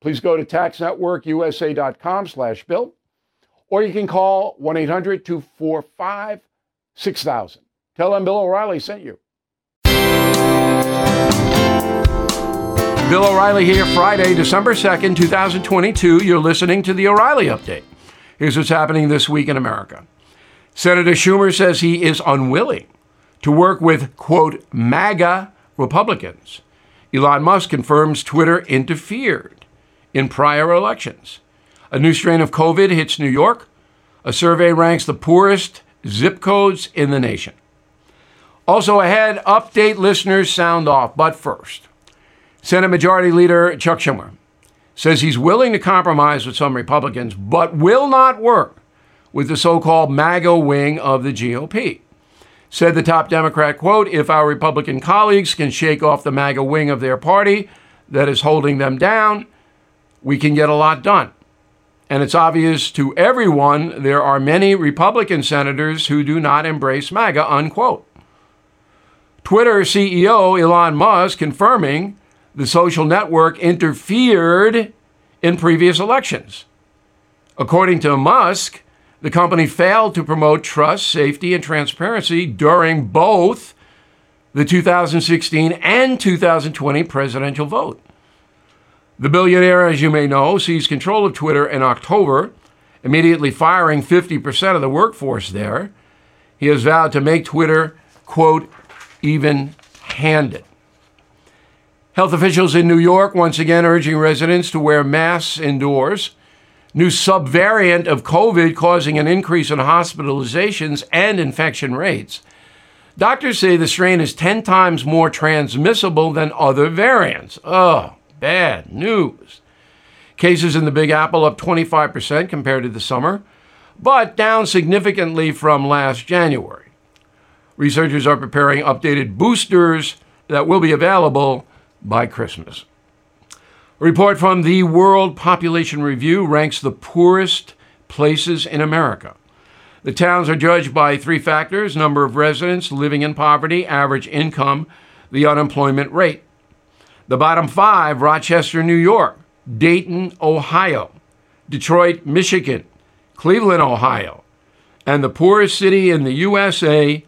Please go to taxnetworkusa.com slash bill, or you can call 1-800-245-6000. Tell them Bill O'Reilly sent you. Bill O'Reilly here, Friday, December 2nd, 2022. You're listening to the O'Reilly Update. Here's what's happening this week in America. Senator Schumer says he is unwilling to work with, quote, MAGA Republicans. Elon Musk confirms Twitter interfered in prior elections. A new strain of COVID hits New York. A survey ranks the poorest zip codes in the nation. Also ahead, update listeners sound off. But first, Senate Majority Leader Chuck Schumer says he's willing to compromise with some Republicans, but will not work with the so called MAGA wing of the GOP. Said the top Democrat, quote, if our Republican colleagues can shake off the MAGA wing of their party that is holding them down, we can get a lot done. And it's obvious to everyone there are many Republican senators who do not embrace MAGA, unquote. Twitter CEO Elon Musk confirming the social network interfered in previous elections. According to Musk, the company failed to promote trust, safety, and transparency during both the 2016 and 2020 presidential vote. The billionaire, as you may know, seized control of Twitter in October, immediately firing 50% of the workforce there. He has vowed to make Twitter, quote, even handed. Health officials in New York once again urging residents to wear masks indoors. New subvariant of COVID causing an increase in hospitalizations and infection rates. Doctors say the strain is 10 times more transmissible than other variants. Oh, bad news. Cases in the Big Apple up 25% compared to the summer, but down significantly from last January. Researchers are preparing updated boosters that will be available by Christmas. A report from the World Population Review ranks the poorest places in America. The towns are judged by three factors number of residents living in poverty, average income, the unemployment rate. The bottom five Rochester, New York, Dayton, Ohio, Detroit, Michigan, Cleveland, Ohio, and the poorest city in the USA,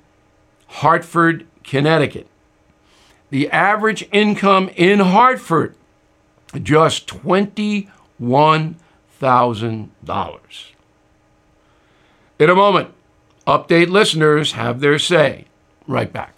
Hartford, Connecticut. The average income in Hartford, just $21,000. In a moment, update listeners have their say. Right back.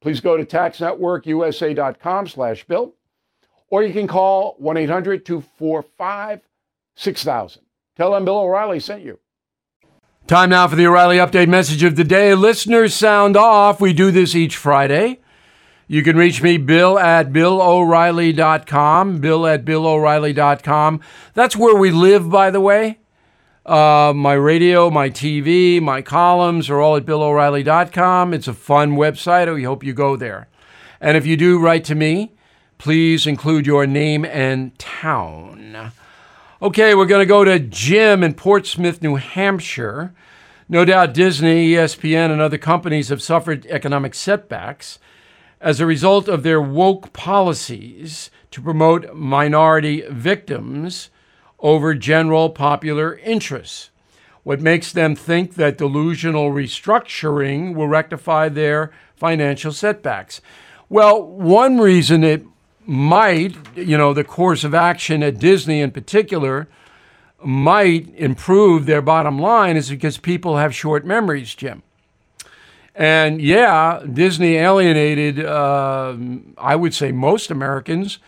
Please go to taxnetworkusa.com slash bill, or you can call 1-800-245-6000. Tell them Bill O'Reilly sent you. Time now for the O'Reilly Update message of the day. Listeners sound off. We do this each Friday. You can reach me, Bill at BillO'Reilly.com. Bill at BillO'Reilly.com. That's where we live, by the way. Uh, my radio, my TV, my columns are all at BillO'Reilly.com. It's a fun website. We hope you go there. And if you do write to me, please include your name and town. Okay, we're going to go to Jim in Portsmouth, New Hampshire. No doubt Disney, ESPN, and other companies have suffered economic setbacks as a result of their woke policies to promote minority victims over general popular interests. What makes them think that delusional restructuring will rectify their financial setbacks? Well, one reason it might, you know, the course of action at Disney in particular might improve their bottom line is because people have short memories, Jim. And yeah, Disney alienated, uh, I would say, most Americans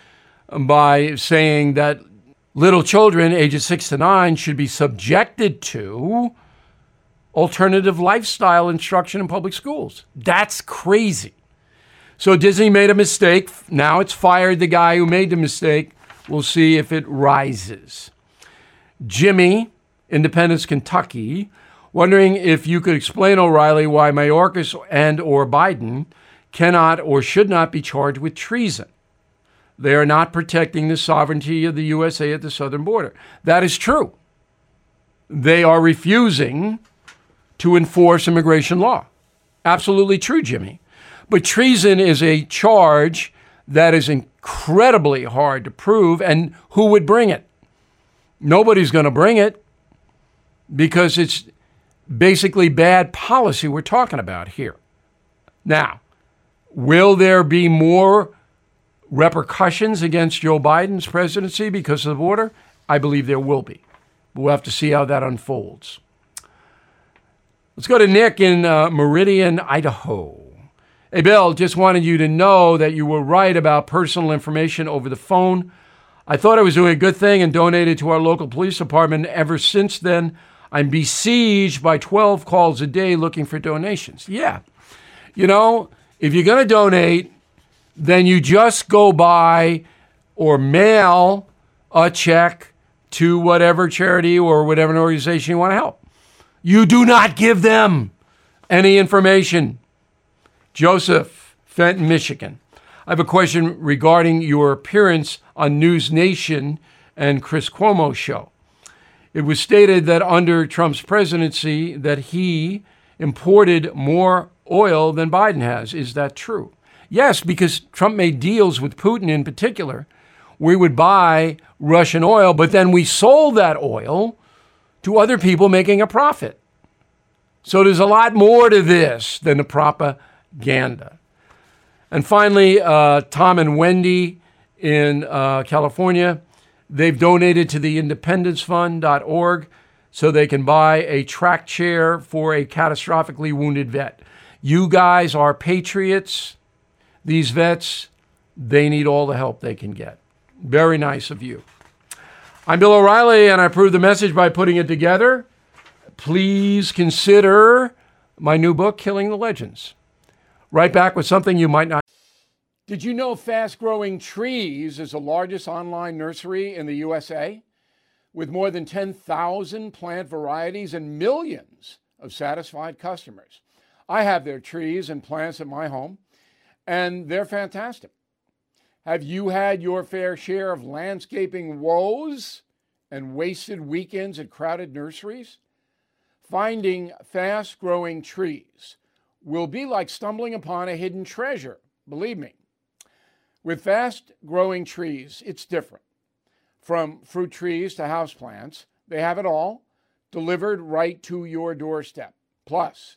by saying that little children ages six to nine should be subjected to alternative lifestyle instruction in public schools. That's crazy. So Disney made a mistake. Now it's fired the guy who made the mistake. We'll see if it rises. Jimmy, Independence, Kentucky, wondering if you could explain O'Reilly why Mayorkas and or Biden cannot or should not be charged with treason. They are not protecting the sovereignty of the USA at the southern border. That is true. They are refusing to enforce immigration law. Absolutely true, Jimmy. But treason is a charge that is incredibly hard to prove, and who would bring it? Nobody's going to bring it because it's basically bad policy we're talking about here. Now, will there be more repercussions against Joe Biden's presidency because of the border? I believe there will be. We'll have to see how that unfolds. Let's go to Nick in uh, Meridian, Idaho. Hey, Bill, just wanted you to know that you were right about personal information over the phone. I thought I was doing a good thing and donated to our local police department. Ever since then, I'm besieged by 12 calls a day looking for donations. Yeah. You know, if you're going to donate, then you just go by or mail a check to whatever charity or whatever organization you want to help. You do not give them any information. Joseph, Fenton, Michigan. I have a question regarding your appearance on News Nation and Chris Cuomo's show. It was stated that under Trump's presidency that he imported more oil than Biden has. Is that true? Yes, because Trump made deals with Putin in particular. We would buy Russian oil, but then we sold that oil to other people making a profit. So there's a lot more to this than the propaganda. And finally, uh, Tom and Wendy in uh, California, they've donated to the independencefund.org so they can buy a track chair for a catastrophically wounded vet. You guys are patriots. These vets, they need all the help they can get. Very nice of you. I'm Bill O'Reilly, and I approve the message by putting it together. Please consider my new book, Killing the Legends. Right back with something you might not. Did you know Fast Growing Trees is the largest online nursery in the USA? With more than 10,000 plant varieties and millions of satisfied customers. I have their trees and plants at my home, and they're fantastic. Have you had your fair share of landscaping woes and wasted weekends at crowded nurseries? Finding fast growing trees will be like stumbling upon a hidden treasure, believe me. With fast growing trees, it's different. From fruit trees to houseplants, they have it all delivered right to your doorstep. Plus,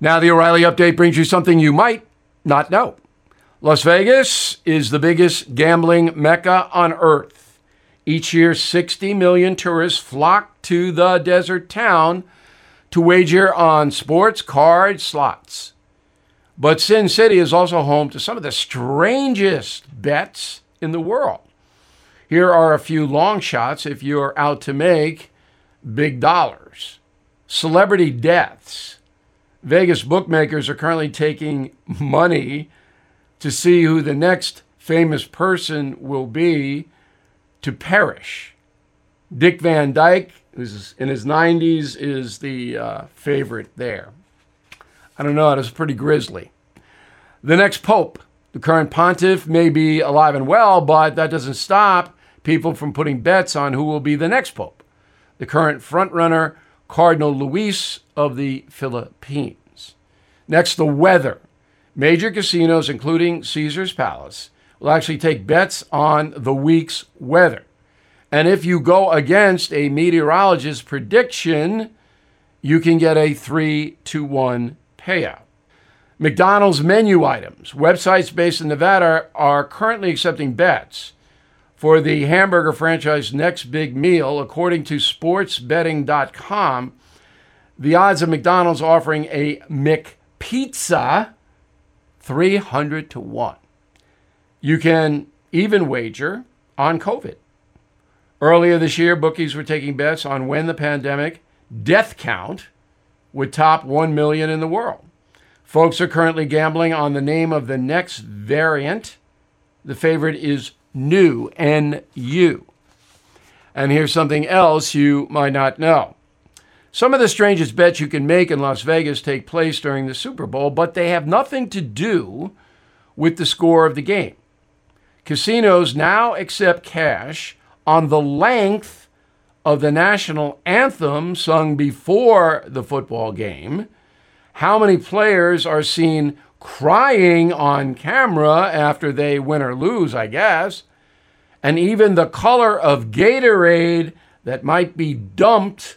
Now, the O'Reilly update brings you something you might not know. Las Vegas is the biggest gambling mecca on earth. Each year, 60 million tourists flock to the desert town to wager on sports, cards, slots. But Sin City is also home to some of the strangest bets in the world. Here are a few long shots if you're out to make big dollars. Celebrity deaths. Vegas bookmakers are currently taking money to see who the next famous person will be to perish. Dick Van Dyke, who's in his 90s, is the uh, favorite there. I don't know, it was pretty grisly. The next pope, the current pontiff, may be alive and well, but that doesn't stop people from putting bets on who will be the next pope. The current frontrunner, Cardinal Luis of the Philippines. Next, the weather. Major casinos, including Caesar's Palace, will actually take bets on the week's weather. And if you go against a meteorologist's prediction, you can get a three to one payout. McDonald's menu items. Websites based in Nevada are currently accepting bets for the hamburger franchise next big meal. According to sportsbetting.com, the odds of McDonald's offering a McPizza 300 to 1. You can even wager on COVID. Earlier this year, bookies were taking bets on when the pandemic death count would top 1 million in the world. Folks are currently gambling on the name of the next variant. The favorite is NU, N-U. And here's something else you might not know. Some of the strangest bets you can make in Las Vegas take place during the Super Bowl, but they have nothing to do with the score of the game. Casinos now accept cash on the length of the national anthem sung before the football game, how many players are seen crying on camera after they win or lose, I guess, and even the color of Gatorade that might be dumped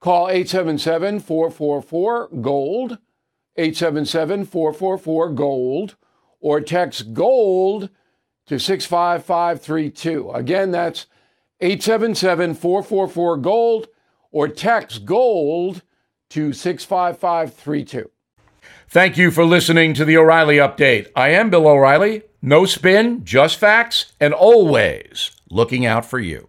Call 877 444 GOLD, 877 444 GOLD, or text GOLD to 65532. Again, that's 877 444 GOLD, or text GOLD to 65532. Thank you for listening to the O'Reilly Update. I am Bill O'Reilly. No spin, just facts, and always looking out for you.